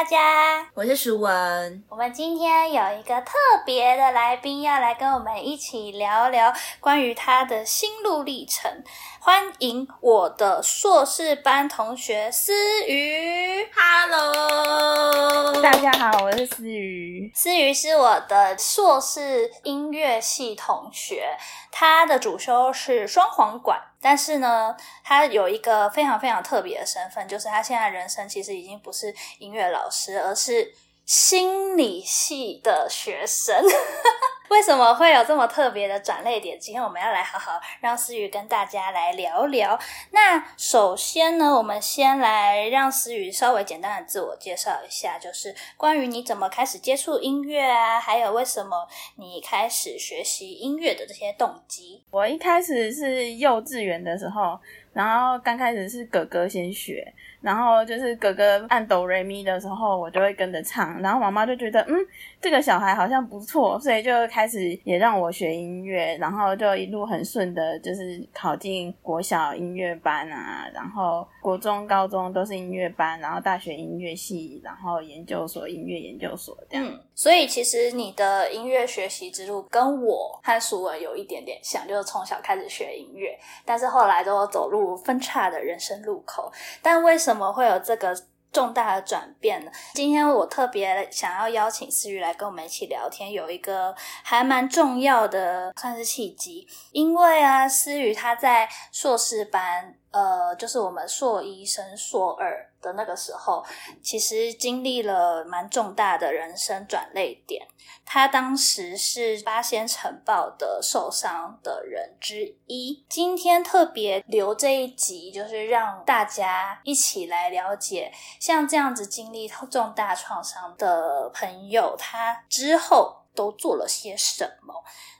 是我是佳佳，我是舒文。我们今天有一个特别的来宾要来跟我们一起聊聊关于他的心路历程。欢迎我的硕士班同学思雨。Hello，大家好，我是思雨。思雨是我的硕士音乐系同学，他的主修是双簧管，但是呢，他有一个非常非常特别的身份，就是他现在人生其实已经不是音乐老师，而是心理系的学生。为什么会有这么特别的转类点？今天我们要来好好让思雨跟大家来聊聊。那首先呢，我们先来让思雨稍微简单的自我介绍一下，就是关于你怎么开始接触音乐啊，还有为什么你开始学习音乐的这些动机。我一开始是幼稚园的时候，然后刚开始是哥哥先学，然后就是哥哥按哆瑞咪的时候，我就会跟着唱，然后妈妈就觉得嗯，这个小孩好像不错，所以就开始也让我学音乐，然后就一路很顺的，就是考进国小音乐班啊，然后国中、高中都是音乐班，然后大学音乐系，然后研究所音乐研究所这样。嗯，所以其实你的音乐学习之路跟我和舒文有一点点像，就是从小开始学音乐，但是后来都走入分岔的人生路口。但为什么会有这个重大的转变了？今天我特别想要邀请思雨来跟我们一起聊天，有一个还蛮重要的算是契机，因为啊，思雨她在硕士班，呃，就是我们硕一升硕二的那个时候，其实经历了蛮重大的人生转泪点。他当时是八仙城堡的受伤的人之一。今天特别留这一集，就是让大家一起来了解，像这样子经历重大创伤的朋友，他之后都做了些什么。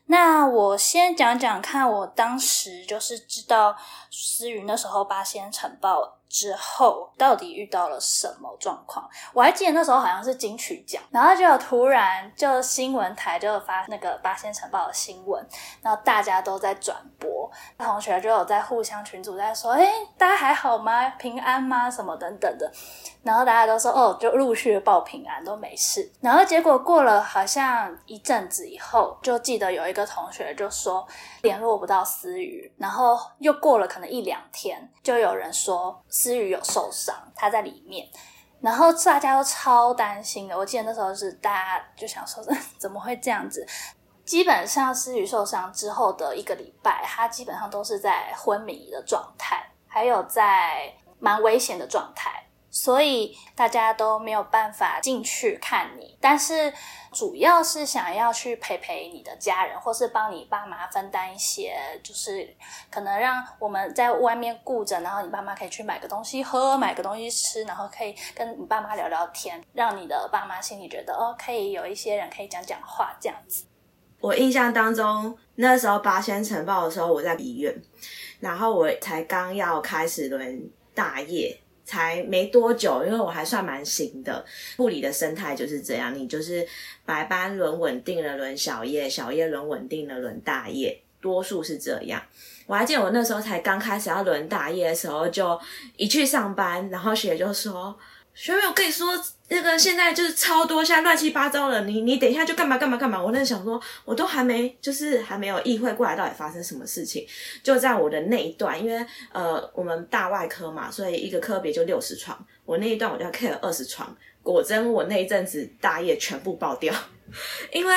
那我先讲讲看，我当时就是知道思雨那时候八仙城堡之后，到底遇到了什么状况？我还记得那时候好像是金曲奖，然后就有突然就新闻台就发那个八仙城堡的新闻，然后大家都在转播，同学就有在互相群组在说，哎，大家还好吗？平安吗？什么等等的，然后大家都说，哦，就陆续报平安，都没事。然后结果过了好像一阵子以后，就记得有一个同学就说联络不到思雨，然后又过了可一两天，就有人说思雨有受伤，他在里面。然后大家都超担心的，我记得那时候是大家就想说，怎么会这样子？基本上思雨受伤之后的一个礼拜，他基本上都是在昏迷的状态，还有在蛮危险的状态，所以大家都没有办法进去看你。但是主要是想要去陪陪你的家人，或是帮你爸妈分担一些，就是可能让我们在外面顾着，然后你爸妈可以去买个东西喝，买个东西吃，然后可以跟你爸妈聊聊天，让你的爸妈心里觉得哦，可以有一些人可以讲讲话这样子。我印象当中，那时候八仙城报的时候，我在医院，然后我才刚要开始轮大夜，才没多久，因为我还算蛮行的。护理的生态就是这样，你就是白班轮稳定了轮小夜，小夜轮稳定了轮大夜，多数是这样。我还记得我那时候才刚开始要轮大夜的时候，就一去上班，然后学姐就说。学妹，我跟你说，那个现在就是超多，现在乱七八糟了。你你等一下就干嘛干嘛干嘛。我那想说，我都还没就是还没有意会过来到底发生什么事情。就在我的那一段，因为呃我们大外科嘛，所以一个科别就六十床，我那一段我就要 care 二十床。果真我那一阵子大夜全部爆掉，因为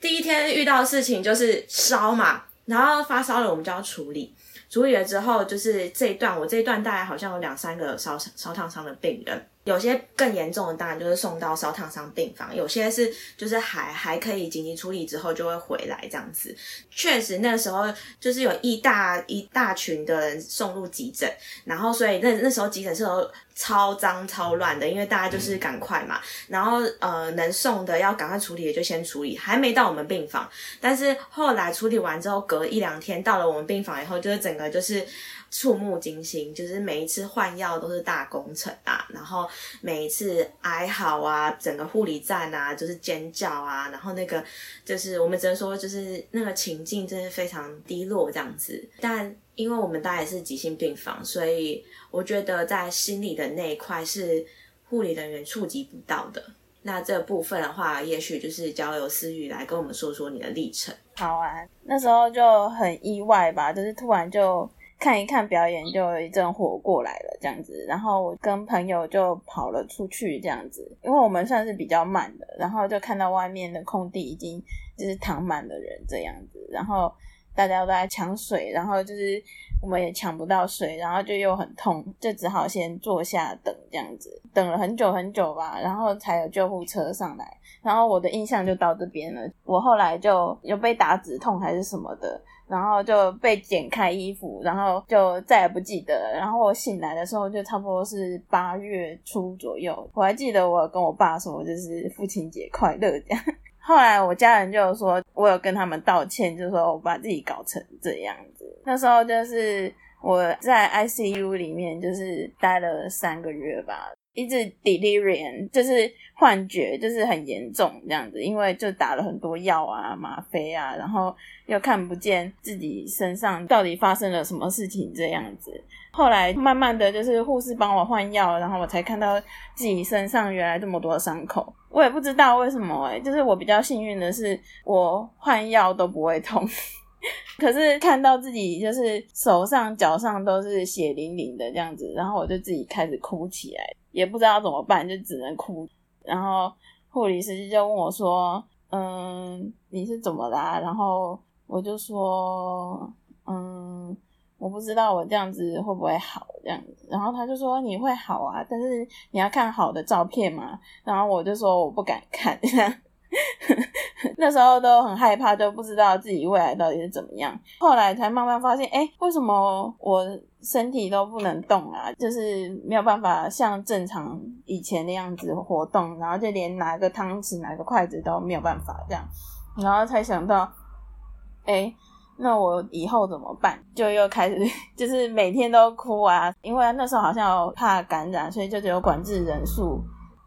第一天遇到的事情就是烧嘛，然后发烧了我们就要处理。处理了之后，就是这一段，我这一段大概好像有两三个烧烧烫伤的病人，有些更严重的当然就是送到烧烫伤病房，有些是就是还还可以紧急处理之后就会回来这样子。确实那时候就是有一大一大群的人送入急诊，然后所以那那时候急诊室都超脏超乱的，因为大家就是赶快嘛，然后呃能送的要赶快处理的就先处理，还没到我们病房，但是后来处理完之后，隔一两天到了我们病房以后，就是整个就是触目惊心，就是每一次换药都是大工程啊，然后每一次哀嚎啊，整个护理站啊就是尖叫啊，然后那个就是我们只能说就是那个情境真是非常低落这样子，但因为我们大概是急性病房，所以我觉得在心理的那一块是护理人员触及不到的。那这部分的话，也许就是交由思雨来跟我们说说你的历程。好啊，那时候就很意外吧，就是突然就看一看表演，就一阵火过来了这样子。然后我跟朋友就跑了出去这样子，因为我们算是比较慢的，然后就看到外面的空地已经就是躺满了人这样子，然后。大家都在抢水，然后就是我们也抢不到水，然后就又很痛，就只好先坐下等这样子，等了很久很久吧，然后才有救护车上来。然后我的印象就到这边了。我后来就有被打止痛还是什么的，然后就被剪开衣服，然后就再也不记得。然后我醒来的时候就差不多是八月初左右，我还记得我跟我爸说就是父亲节快乐这样。后来我家人就说，我有跟他们道歉，就说我把自己搞成这样子。那时候就是我在 ICU 里面，就是待了三个月吧，一直 delirium，就是幻觉，就是很严重这样子。因为就打了很多药啊，吗啡啊，然后又看不见自己身上到底发生了什么事情这样子。后来慢慢的就是护士帮我换药，然后我才看到自己身上原来这么多伤口。我也不知道为什么哎，就是我比较幸运的是，我换药都不会痛。可是看到自己就是手上脚上都是血淋淋的这样子，然后我就自己开始哭起来，也不知道怎么办，就只能哭。然后护理师就问我说：“嗯，你是怎么啦？”然后我就说：“嗯。”我不知道我这样子会不会好这样子，然后他就说你会好啊，但是你要看好的照片嘛。然后我就说我不敢看，那时候都很害怕，都不知道自己未来到底是怎么样。后来才慢慢发现，哎，为什么我身体都不能动啊？就是没有办法像正常以前那样子活动，然后就连拿个汤匙、拿个筷子都没有办法这样。然后才想到，哎。那我以后怎么办？就又开始 就是每天都哭啊，因为那时候好像怕感染，所以就只有管制人数。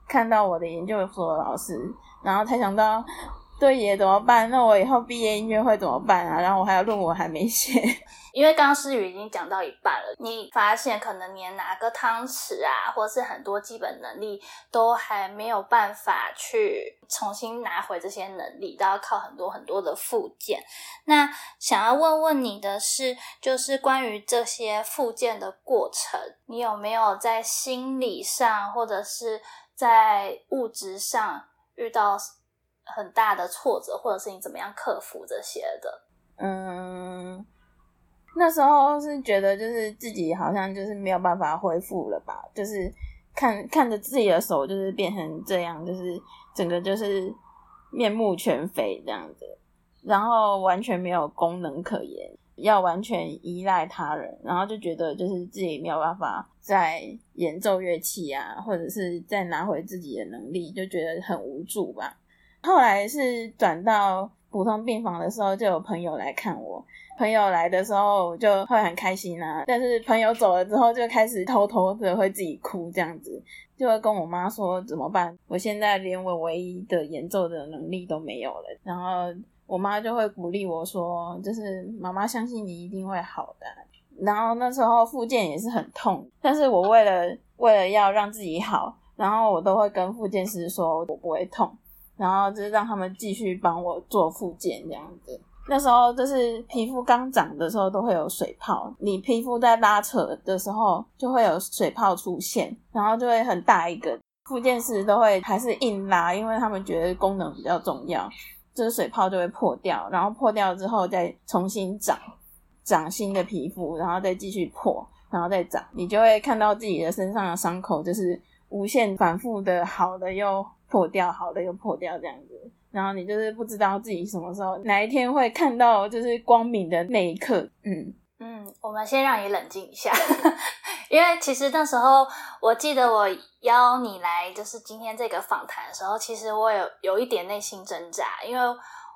看到我的研究所老师，然后才想到。对耶，怎么办？那我以后毕业音乐会怎么办啊？然后我还有论文还没写。因为刚刚诗雨已经讲到一半了，你发现可能连拿个汤匙啊，或是很多基本能力都还没有办法去重新拿回这些能力，都要靠很多很多的附件。那想要问问你的是，就是关于这些附件的过程，你有没有在心理上或者是在物质上遇到？很大的挫折，或者是你怎么样克服这些的？嗯，那时候是觉得就是自己好像就是没有办法恢复了吧，就是看看着自己的手就是变成这样，就是整个就是面目全非这样子，然后完全没有功能可言，要完全依赖他人，然后就觉得就是自己没有办法再演奏乐器啊，或者是再拿回自己的能力，就觉得很无助吧。后来是转到普通病房的时候，就有朋友来看我。朋友来的时候我就会很开心啊，但是朋友走了之后，就开始偷偷的会自己哭，这样子就会跟我妈说怎么办？我现在连我唯一的演奏的能力都没有了。然后我妈就会鼓励我说，就是妈妈相信你一定会好的。然后那时候复健也是很痛，但是我为了为了要让自己好，然后我都会跟复健师说我不会痛。然后就是让他们继续帮我做复健这样子。那时候就是皮肤刚长的时候都会有水泡，你皮肤在拉扯的时候就会有水泡出现，然后就会很大一个。复健师都会还是硬拉，因为他们觉得功能比较重要。这个水泡就会破掉，然后破掉之后再重新长，长新的皮肤，然后再继续破，然后再长，你就会看到自己的身上的伤口就是无限反复的好的又。破掉，好的又破掉，这样子，然后你就是不知道自己什么时候哪一天会看到就是光明的那一刻。嗯嗯，我们先让你冷静一下，因为其实那时候我记得我邀你来就是今天这个访谈的时候，其实我有有一点内心挣扎，因为。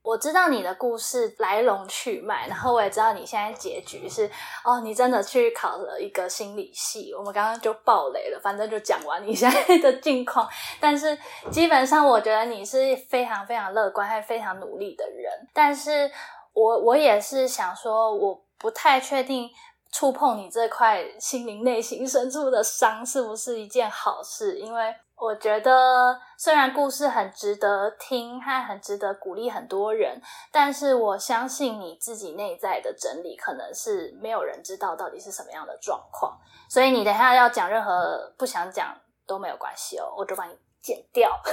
我知道你的故事来龙去脉，然后我也知道你现在结局是哦，你真的去考了一个心理系。我们刚刚就爆雷了，反正就讲完你现在的境况。但是基本上，我觉得你是非常非常乐观，还非常努力的人。但是我我也是想说，我不太确定触碰你这块心灵内心深处的伤是不是一件好事，因为我觉得虽然故事很值得听，还很值得鼓励很多人，但是我相信你自己内在的整理可能是没有人知道到底是什么样的状况，所以你等下要讲任何不想讲都没有关系哦，我就把你剪掉。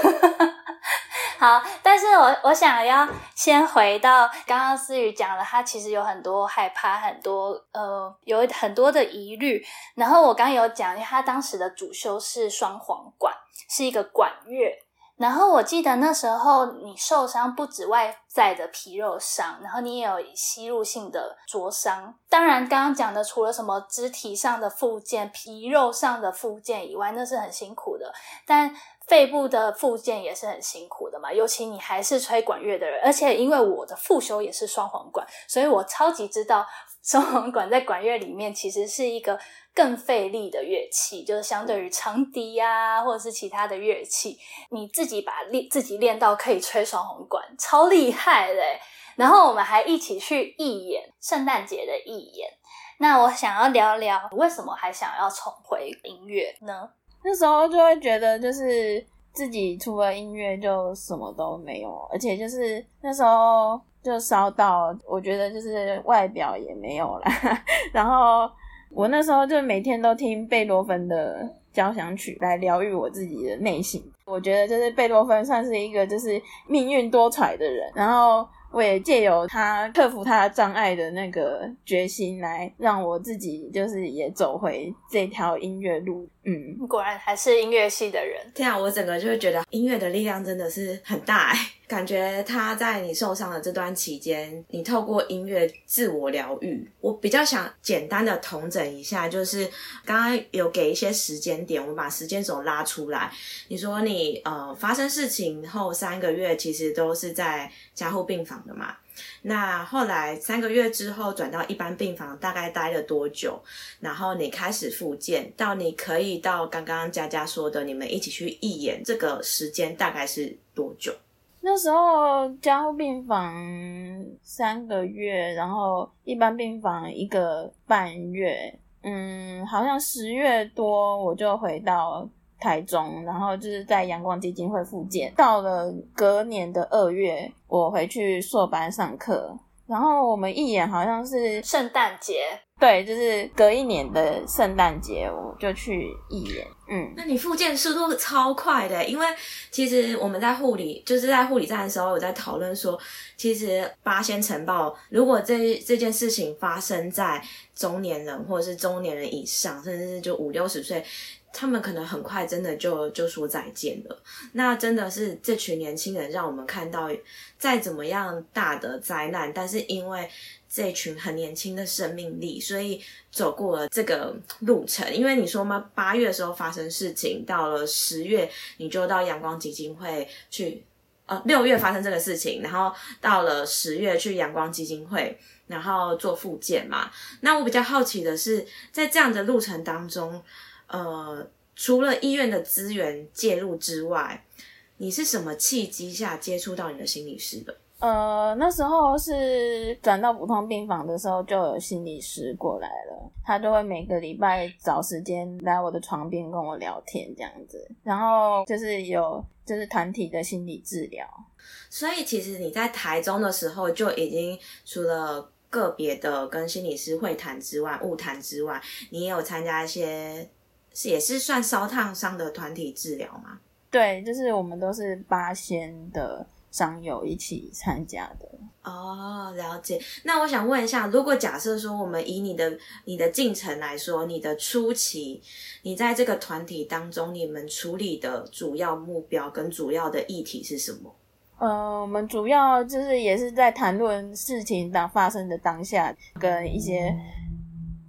好，但是我我想要先回到刚刚思雨讲了，他其实有很多害怕，很多呃有很多的疑虑。然后我刚有讲，他当时的主修是双簧管，是一个管乐。然后我记得那时候你受伤不止外在的皮肉伤，然后你也有吸入性的灼伤。当然，刚刚讲的除了什么肢体上的附件、皮肉上的附件以外，那是很辛苦的。但肺部的附件也是很辛苦的尤其你还是吹管乐的人，而且因为我的副修也是双簧管，所以我超级知道 双簧管在管乐里面其实是一个更费力的乐器，就是相对于长笛呀或者是其他的乐器，你自己把练自己练到可以吹双簧管，超厉害嘞！然后我们还一起去义演圣诞节的义演，那我想要聊聊为什么还想要重回音乐呢？那时候就会觉得，就是自己除了音乐就什么都没有，而且就是那时候就烧到，我觉得就是外表也没有了。然后我那时候就每天都听贝多芬的交响曲来疗愈我自己的内心。我觉得就是贝多芬算是一个就是命运多舛的人，然后。我也借由他克服他的障碍的那个决心，来让我自己就是也走回这条音乐路。嗯，果然还是音乐系的人。这样我整个就会觉得音乐的力量真的是很大哎，感觉他在你受伤的这段期间，你透过音乐自我疗愈。我比较想简单的统整一下，就是刚刚有给一些时间点，我们把时间轴拉出来。你说你呃发生事情后三个月，其实都是在加护病房的嘛？那后来三个月之后转到一般病房，大概待了多久？然后你开始复健，到你可以到刚刚佳佳说的，你们一起去义演，这个时间大概是多久？那时候加护病房三个月，然后一般病房一个半月。嗯，好像十月多我就回到。台中，然后就是在阳光基金会复健。到了隔年的二月，我回去硕班上课。然后我们一演好像是圣诞节，对，就是隔一年的圣诞节，我就去一演。嗯，那你复健速度超快的，因为其实我们在护理，就是在护理站的时候，有在讨论说，其实八仙城堡，如果这这件事情发生在中年人或者是中年人以上，甚至是就五六十岁。他们可能很快真的就就说再见了。那真的是这群年轻人让我们看到，再怎么样大的灾难，但是因为这群很年轻的生命力，所以走过了这个路程。因为你说嘛，八月的时候发生事情，到了十月你就到阳光基金会去，呃，六月发生这个事情，然后到了十月去阳光基金会，然后做复健嘛。那我比较好奇的是，在这样的路程当中。呃，除了医院的资源介入之外，你是什么契机下接触到你的心理师的？呃，那时候是转到普通病房的时候，就有心理师过来了，他就会每个礼拜找时间来我的床边跟我聊天这样子，然后就是有就是团体的心理治疗。所以其实你在台中的时候就已经除了个别的跟心理师会谈之外、误谈之外，你也有参加一些。也是算烧烫伤的团体治疗吗？对，就是我们都是八仙的伤友一起参加的。哦，了解。那我想问一下，如果假设说我们以你的你的进程来说，你的初期，你在这个团体当中，你们处理的主要目标跟主要的议题是什么？呃，我们主要就是也是在谈论事情当发生的当下跟一些。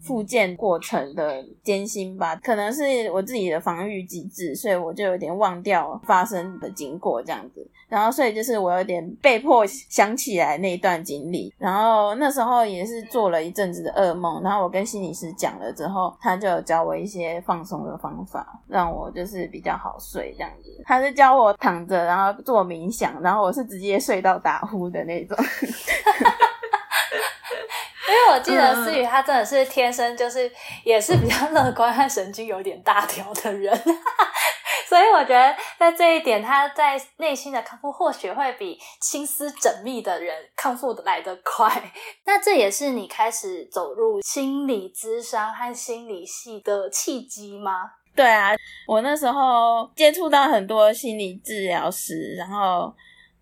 复健过程的艰辛吧，可能是我自己的防御机制，所以我就有点忘掉发生的经过这样子。然后，所以就是我有点被迫想起来那一段经历。然后那时候也是做了一阵子的噩梦。然后我跟心理师讲了之后，他就教我一些放松的方法，让我就是比较好睡这样子。他是教我躺着，然后做冥想，然后我是直接睡到打呼的那种。因为我记得思雨他真的是天生就是也是比较乐观和神经有点大条的人，所以我觉得在这一点他在内心的康复或许会比心思缜密的人康复来得快。那这也是你开始走入心理咨商和心理系的契机吗？对啊，我那时候接触到很多心理治疗师，然后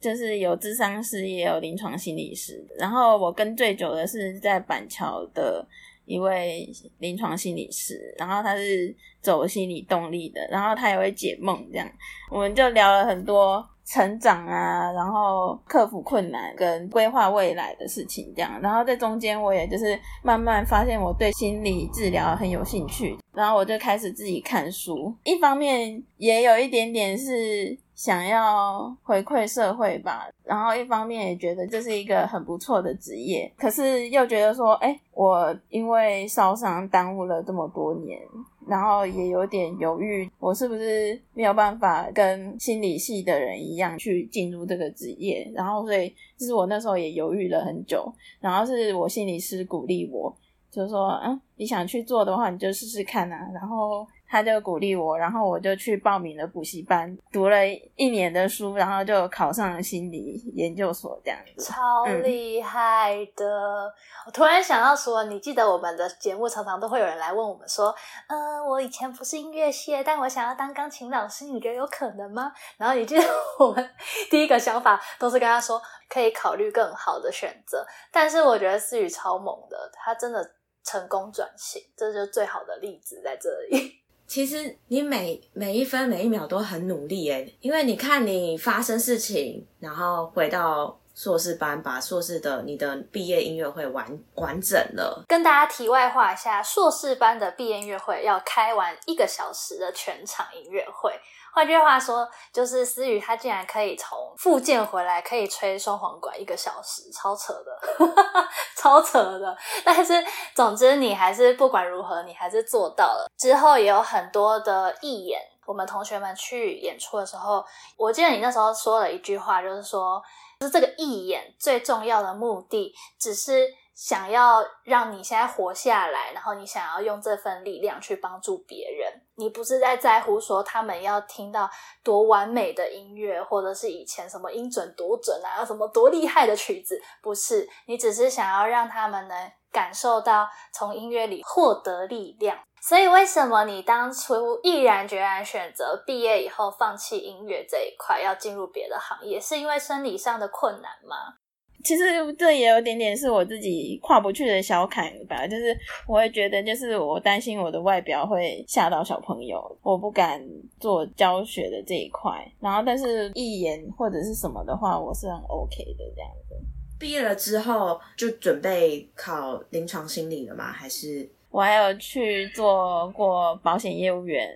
就是有智商师，也有临床心理师。然后我跟最久的是在板桥的一位临床心理师，然后他是走心理动力的，然后他也会解梦，这样我们就聊了很多。成长啊，然后克服困难跟规划未来的事情，这样，然后在中间我也就是慢慢发现我对心理治疗很有兴趣，然后我就开始自己看书，一方面也有一点点是。想要回馈社会吧，然后一方面也觉得这是一个很不错的职业，可是又觉得说，哎，我因为烧伤耽误了这么多年，然后也有点犹豫，我是不是没有办法跟心理系的人一样去进入这个职业？然后所以，就是我那时候也犹豫了很久，然后是我心理师鼓励我，就说，嗯，你想去做的话，你就试试看啊，然后。他就鼓励我，然后我就去报名了补习班，读了一年的书，然后就考上了心理研究所，这样子。超厉害的！我突然想到说，你记得我们的节目常常都会有人来问我们说，嗯，我以前不是音乐系，但我想要当钢琴老师，你觉得有可能吗？然后你记得 我们第一个想法都是跟他说，可以考虑更好的选择。但是我觉得思雨超猛的，他真的成功转型，这就是最好的例子在这里。其实你每每一分每一秒都很努力哎，因为你看你发生事情，然后回到硕士班，把硕士的你的毕业音乐会完完整了。跟大家题外话一下，硕士班的毕业音乐会要开完一个小时的全场音乐会。换句话说，就是思雨他竟然可以从复健回来，可以吹双簧管一个小时，超扯的，超扯的。但是总之，你还是不管如何，你还是做到了。之后也有很多的义演，我们同学们去演出的时候，我记得你那时候说了一句话，就是说，是这个义演最重要的目的，只是。想要让你现在活下来，然后你想要用这份力量去帮助别人，你不是在在乎说他们要听到多完美的音乐，或者是以前什么音准多准啊，什么多厉害的曲子，不是，你只是想要让他们能感受到从音乐里获得力量。所以，为什么你当初毅然决然选择毕业以后放弃音乐这一块，要进入别的行业，是因为生理上的困难吗？其实这也有点点是我自己跨不去的小坎吧，就是我会觉得，就是我担心我的外表会吓到小朋友，我不敢做教学的这一块。然后，但是艺言或者是什么的话，我是很 OK 的这样子。毕业了之后就准备考临床心理了吗？还是我还有去做过保险业务员，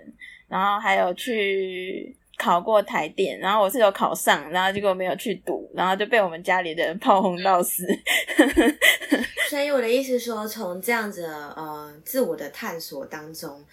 然后还有去。考过台电，然后我是有考上，然后结果没有去读，然后就被我们家里的人炮轰到死。所以我的意思说，从这样子呃自我的探索当中，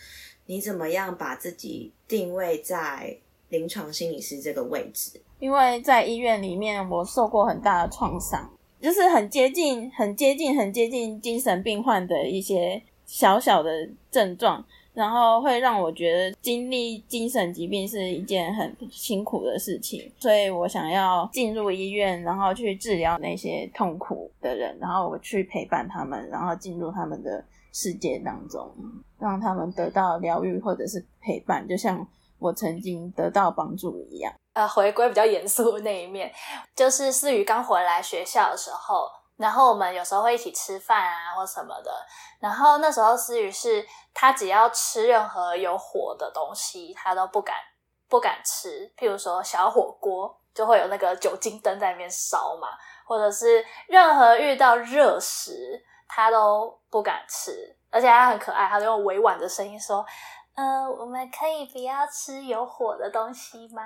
你怎么样把自己定位在临床心理师这个位置？因为在医院里面，我受过很大的创伤，就是很接近、很接近、很接近精神病患的一些小小的症状。然后会让我觉得经历精神疾病是一件很辛苦的事情，所以我想要进入医院，然后去治疗那些痛苦的人，然后我去陪伴他们，然后进入他们的世界当中，让他们得到疗愈或者是陪伴，就像我曾经得到帮助一样。呃，回归比较严肃的那一面，就是思雨刚回来学校的时候。然后我们有时候会一起吃饭啊，或什么的。然后那时候思雨是，他只要吃任何有火的东西，他都不敢不敢吃。譬如说小火锅，就会有那个酒精灯在里面烧嘛，或者是任何遇到热食，他都不敢吃。而且他很可爱，他就用委婉的声音说。呃，我们可以不要吃有火的东西吗？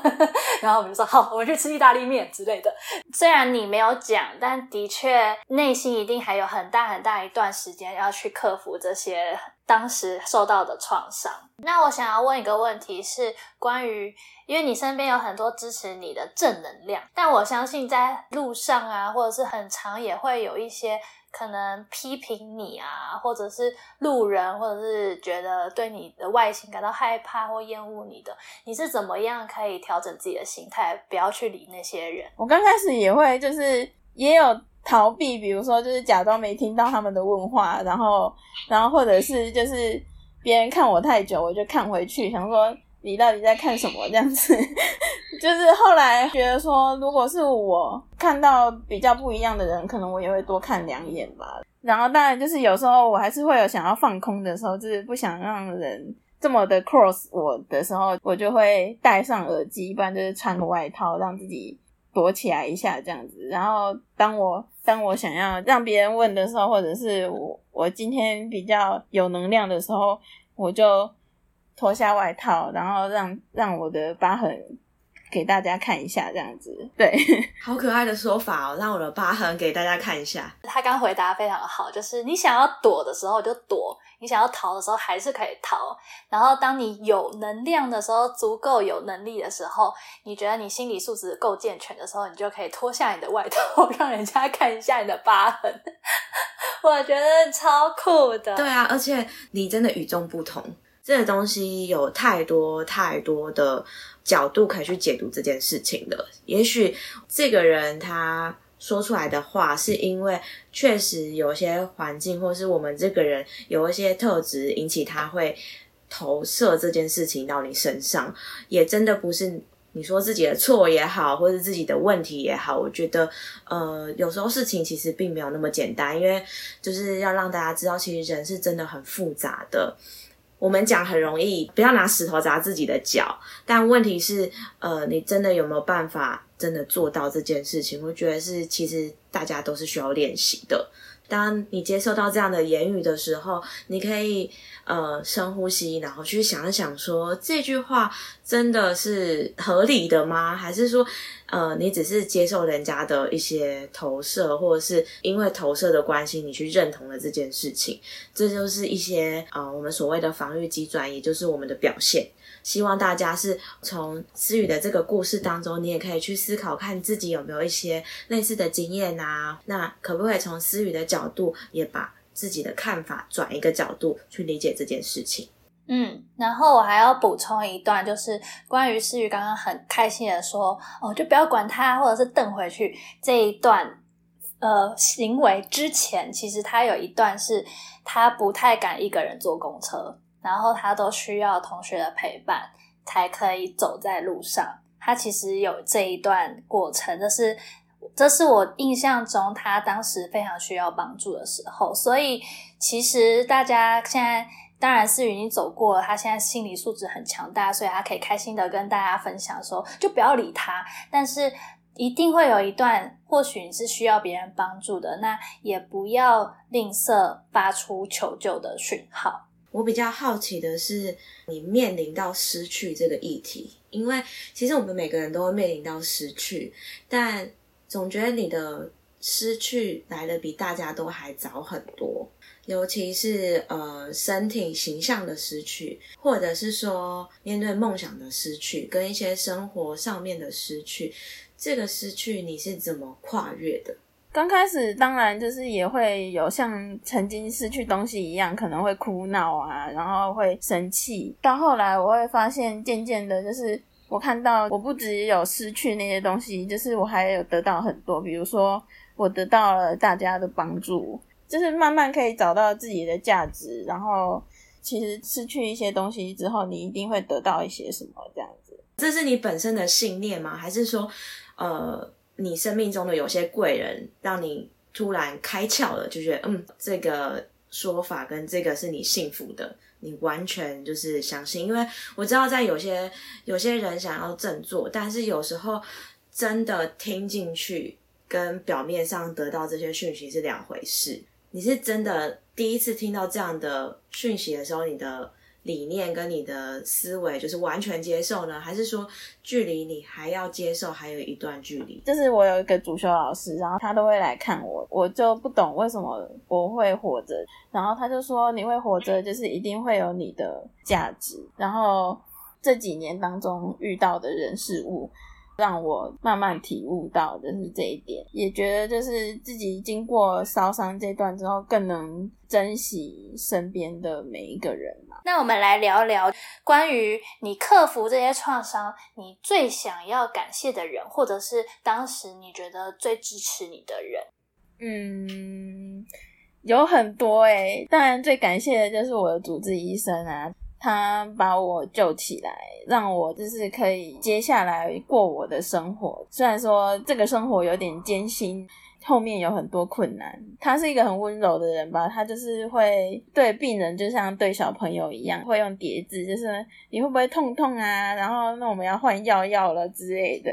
然后我们就说好，我们去吃意大利面之类的。虽然你没有讲，但的确内心一定还有很大很大一段时间要去克服这些当时受到的创伤。那我想要问一个问题，是关于，因为你身边有很多支持你的正能量，但我相信在路上啊，或者是很长也会有一些可能批评你啊，或者是路人，或者是觉得对你的外形感到害怕或厌恶你的，你是怎么样可以调整自己的心态，不要去理那些人？我刚开始也会，就是也有逃避，比如说就是假装没听到他们的问话，然后，然后或者是就是别人看我太久，我就看回去，想说你到底在看什么这样子。就是后来觉得说，如果是我看到比较不一样的人，可能我也会多看两眼吧。然后当然就是有时候我还是会有想要放空的时候，就是不想让人这么的 cross 我的时候，我就会戴上耳机，不然就是穿个外套，让自己躲起来一下这样子。然后当我当我想要让别人问的时候，或者是我我今天比较有能量的时候，我就脱下外套，然后让让我的疤痕。给大家看一下，这样子，对，好可爱的说法哦，让我的疤痕给大家看一下。他刚回答非常好，就是你想要躲的时候就躲，你想要逃的时候还是可以逃。然后当你有能量的时候，足够有能力的时候，你觉得你心理素质够健全的时候，你就可以脱下你的外套，让人家看一下你的疤痕。我觉得超酷的。对啊，而且你真的与众不同。这个东西有太多太多的角度可以去解读这件事情的。也许这个人他说出来的话，是因为确实有些环境，或是我们这个人有一些特质，引起他会投射这件事情到你身上。也真的不是你说自己的错也好，或是自己的问题也好。我觉得，呃，有时候事情其实并没有那么简单，因为就是要让大家知道，其实人是真的很复杂的。我们讲很容易，不要拿石头砸自己的脚。但问题是，呃，你真的有没有办法真的做到这件事情？我觉得是，其实大家都是需要练习的。当你接受到这样的言语的时候，你可以呃深呼吸，然后去想一想，说这句话真的是合理的吗？还是说，呃，你只是接受人家的一些投射，或者是因为投射的关系，你去认同了这件事情？这就是一些呃我们所谓的防御机转，也就是我们的表现。希望大家是从思雨的这个故事当中，你也可以去思考，看自己有没有一些类似的经验啊？那可不可以从思雨的角度，也把自己的看法转一个角度去理解这件事情？嗯，然后我还要补充一段，就是关于思雨刚刚很开心的说：“哦，就不要管他，或者是瞪回去。”这一段呃行为之前，其实他有一段是他不太敢一个人坐公车。然后他都需要同学的陪伴才可以走在路上。他其实有这一段过程，这是这是我印象中他当时非常需要帮助的时候。所以其实大家现在当然是已经走过了，他现在心理素质很强大，所以他可以开心的跟大家分享说，就不要理他。但是一定会有一段，或许你是需要别人帮助的，那也不要吝啬发出求救的讯号。我比较好奇的是，你面临到失去这个议题，因为其实我们每个人都会面临到失去，但总觉得你的失去来的比大家都还早很多，尤其是呃身体形象的失去，或者是说面对梦想的失去，跟一些生活上面的失去，这个失去你是怎么跨越的？刚开始当然就是也会有像曾经失去东西一样，可能会哭闹啊，然后会生气。到后来我会发现，渐渐的，就是我看到我不只有失去那些东西，就是我还有得到很多。比如说，我得到了大家的帮助，就是慢慢可以找到自己的价值。然后，其实失去一些东西之后，你一定会得到一些什么这样子。这是你本身的信念吗？还是说，呃？你生命中的有些贵人，让你突然开窍了，就觉得嗯，这个说法跟这个是你幸福的，你完全就是相信。因为我知道，在有些有些人想要振作，但是有时候真的听进去，跟表面上得到这些讯息是两回事。你是真的第一次听到这样的讯息的时候，你的。理念跟你的思维就是完全接受呢，还是说距离你还要接受还有一段距离？就是我有一个主修老师，然后他都会来看我，我就不懂为什么我会活着，然后他就说你会活着，就是一定会有你的价值。然后这几年当中遇到的人事物，让我慢慢体悟到的是这一点，也觉得就是自己经过烧伤这段之后，更能珍惜身边的每一个人嘛。那我们来聊聊关于你克服这些创伤，你最想要感谢的人，或者是当时你觉得最支持你的人。嗯，有很多诶、当然最感谢的就是我的主治医生啊，他把我救起来，让我就是可以接下来过我的生活。虽然说这个生活有点艰辛，后面有很多困难。他是一个很温柔的人吧，他就是会对病人就像对小朋友一样，会用叠字，就是你会不会痛痛啊？然后那我们要换药药了之类的，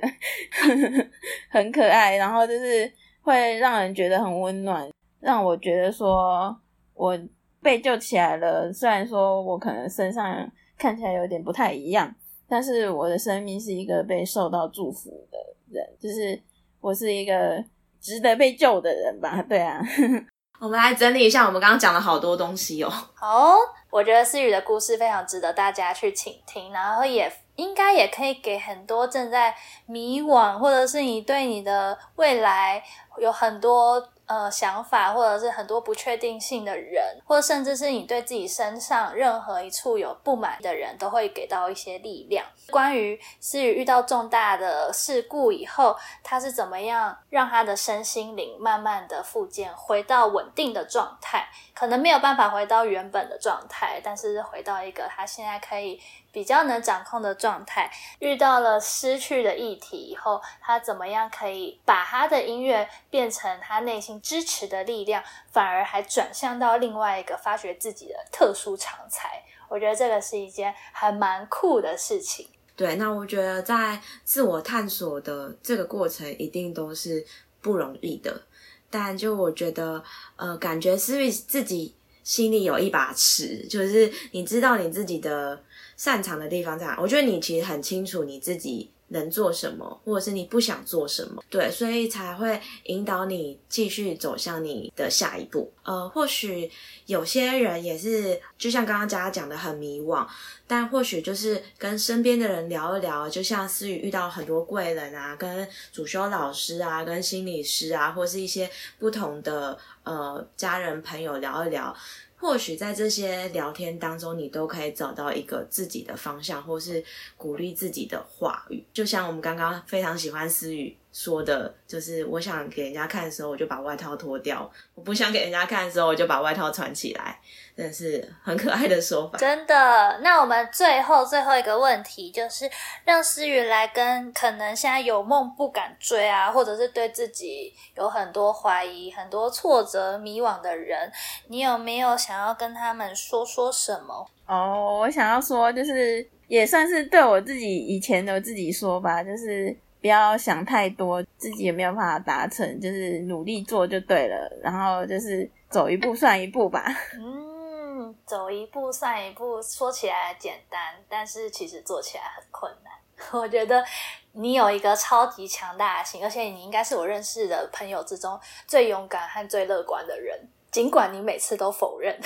很可爱。然后就是会让人觉得很温暖，让我觉得说我被救起来了。虽然说我可能身上看起来有点不太一样，但是我的生命是一个被受到祝福的人，就是我是一个值得被救的人吧？对啊，我们来整理一下，我们刚刚讲了好多东西哦。好，我觉得思雨的故事非常值得大家去倾听，然后也应该也可以给很多正在迷惘，或者是你对你的未来有很多呃想法，或者是很多不确定性的人，或者甚至是你对自己身上任何一处有不满的人，都会给到一些力量。关于思雨遇到重大的事故以后，他是怎么样让他的身心灵慢慢的复健，回到稳定的状态？可能没有办法回到原本的状态，但是回到一个他现在可以比较能掌控的状态。遇到了失去的议题以后，他怎么样可以把他的音乐变成他内心支持的力量，反而还转向到另外一个发掘自己的特殊长才？我觉得这个是一件还蛮酷的事情。对，那我觉得在自我探索的这个过程，一定都是不容易的。但就我觉得，呃，感觉思域自己心里有一把尺，就是你知道你自己的擅长的地方在哪。我觉得你其实很清楚你自己能做什么，或者是你不想做什么，对，所以才会引导你继续走向你的下一步。呃，或许有些人也是，就像刚刚佳佳讲的，很迷惘。但或许就是跟身边的人聊一聊，就像思雨遇到很多贵人啊，跟主修老师啊，跟心理师啊，或是一些不同的呃家人朋友聊一聊。或许在这些聊天当中，你都可以找到一个自己的方向，或是鼓励自己的话语。就像我们刚刚非常喜欢思雨说的，就是我想给人家看的时候，我就把外套脱掉；我不想给人家看的时候，我就把外套穿起来。真的是很可爱的说法。真的，那我们最后最后一个问题就是，让思雨来跟可能现在有梦不敢追啊，或者是对自己有很多怀疑、很多挫折、迷惘的人，你有没有想要跟他们说说什么？哦，我想要说，就是也算是对我自己以前的自己说吧，就是不要想太多，自己也没有办法达成，就是努力做就对了，然后就是走一步算一步吧。嗯，走一步算一步，说起来简单，但是其实做起来很困难。我觉得你有一个超级强大的心，而且你应该是我认识的朋友之中最勇敢和最乐观的人，尽管你每次都否认。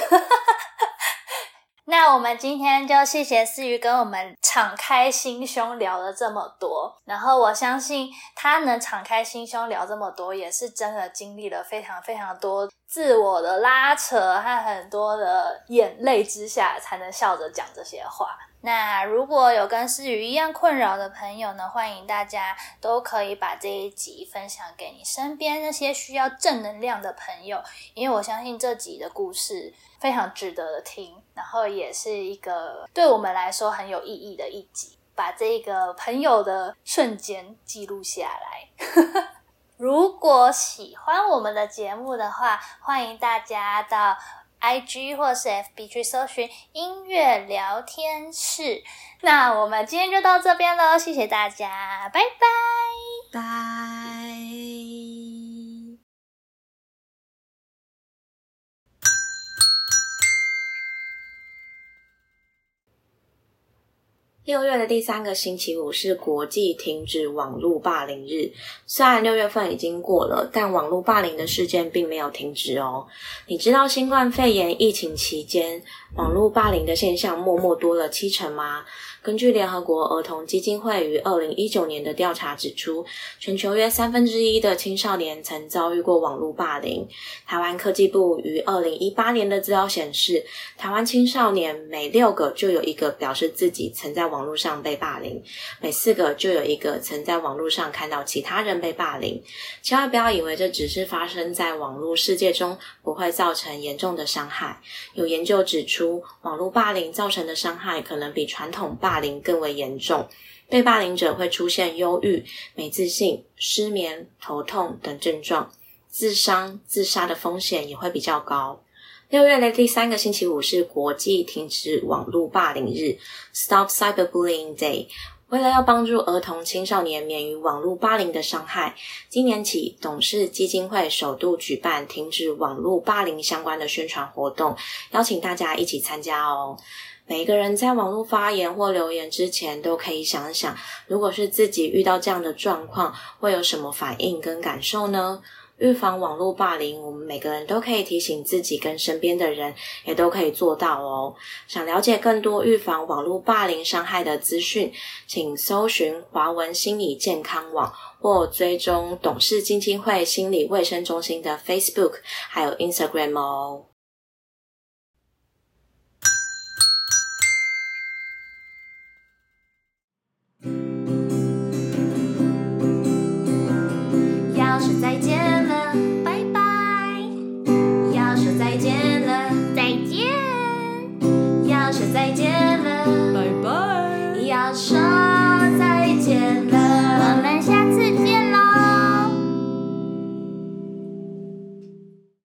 那我们今天就谢谢思雨跟我们敞开心胸聊了这么多，然后我相信他能敞开心胸聊这么多，也是真的经历了非常非常多自我的拉扯和很多的眼泪之下，才能笑着讲这些话。那如果有跟思雨一样困扰的朋友呢，欢迎大家都可以把这一集分享给你身边那些需要正能量的朋友，因为我相信这集的故事非常值得听，然后也是一个对我们来说很有意义的一集，把这个朋友的瞬间记录下来。如果喜欢我们的节目的话，欢迎大家到。I G 或是 F B 去搜寻音乐聊天室。那我们今天就到这边喽，谢谢大家，拜拜，拜。六月的第三个星期五是国际停止网络霸凌日。虽然六月份已经过了，但网络霸凌的事件并没有停止哦。你知道新冠肺炎疫情期间，网络霸凌的现象默默多了七成吗？根据联合国儿童基金会于二零一九年的调查指出，全球约三分之一的青少年曾遭遇过网络霸凌。台湾科技部于二零一八年的资料显示，台湾青少年每六个就有一个表示自己曾在网网络上被霸凌，每四个就有一个曾在网络上看到其他人被霸凌。千万不要以为这只是发生在网络世界中，不会造成严重的伤害。有研究指出，网络霸凌造成的伤害可能比传统霸凌更为严重，被霸凌者会出现忧郁、没自信、失眠、头痛等症状，自伤、自杀的风险也会比较高。六月的第三个星期五是国际停止网络霸凌日 （Stop Cyberbullying Day）。为了要帮助儿童青少年免于网络霸凌的伤害，今年起董事基金会首度举办停止网络霸凌相关的宣传活动，邀请大家一起参加哦。每个人在网络发言或留言之前，都可以想想，如果是自己遇到这样的状况，会有什么反应跟感受呢？预防网络霸凌，我们每个人都可以提醒自己跟身边的人，也都可以做到哦。想了解更多预防网络霸凌伤害的资讯，请搜寻华文心理健康网或追踪董事基金会心理卫生中心的 Facebook 还有 Instagram 哦。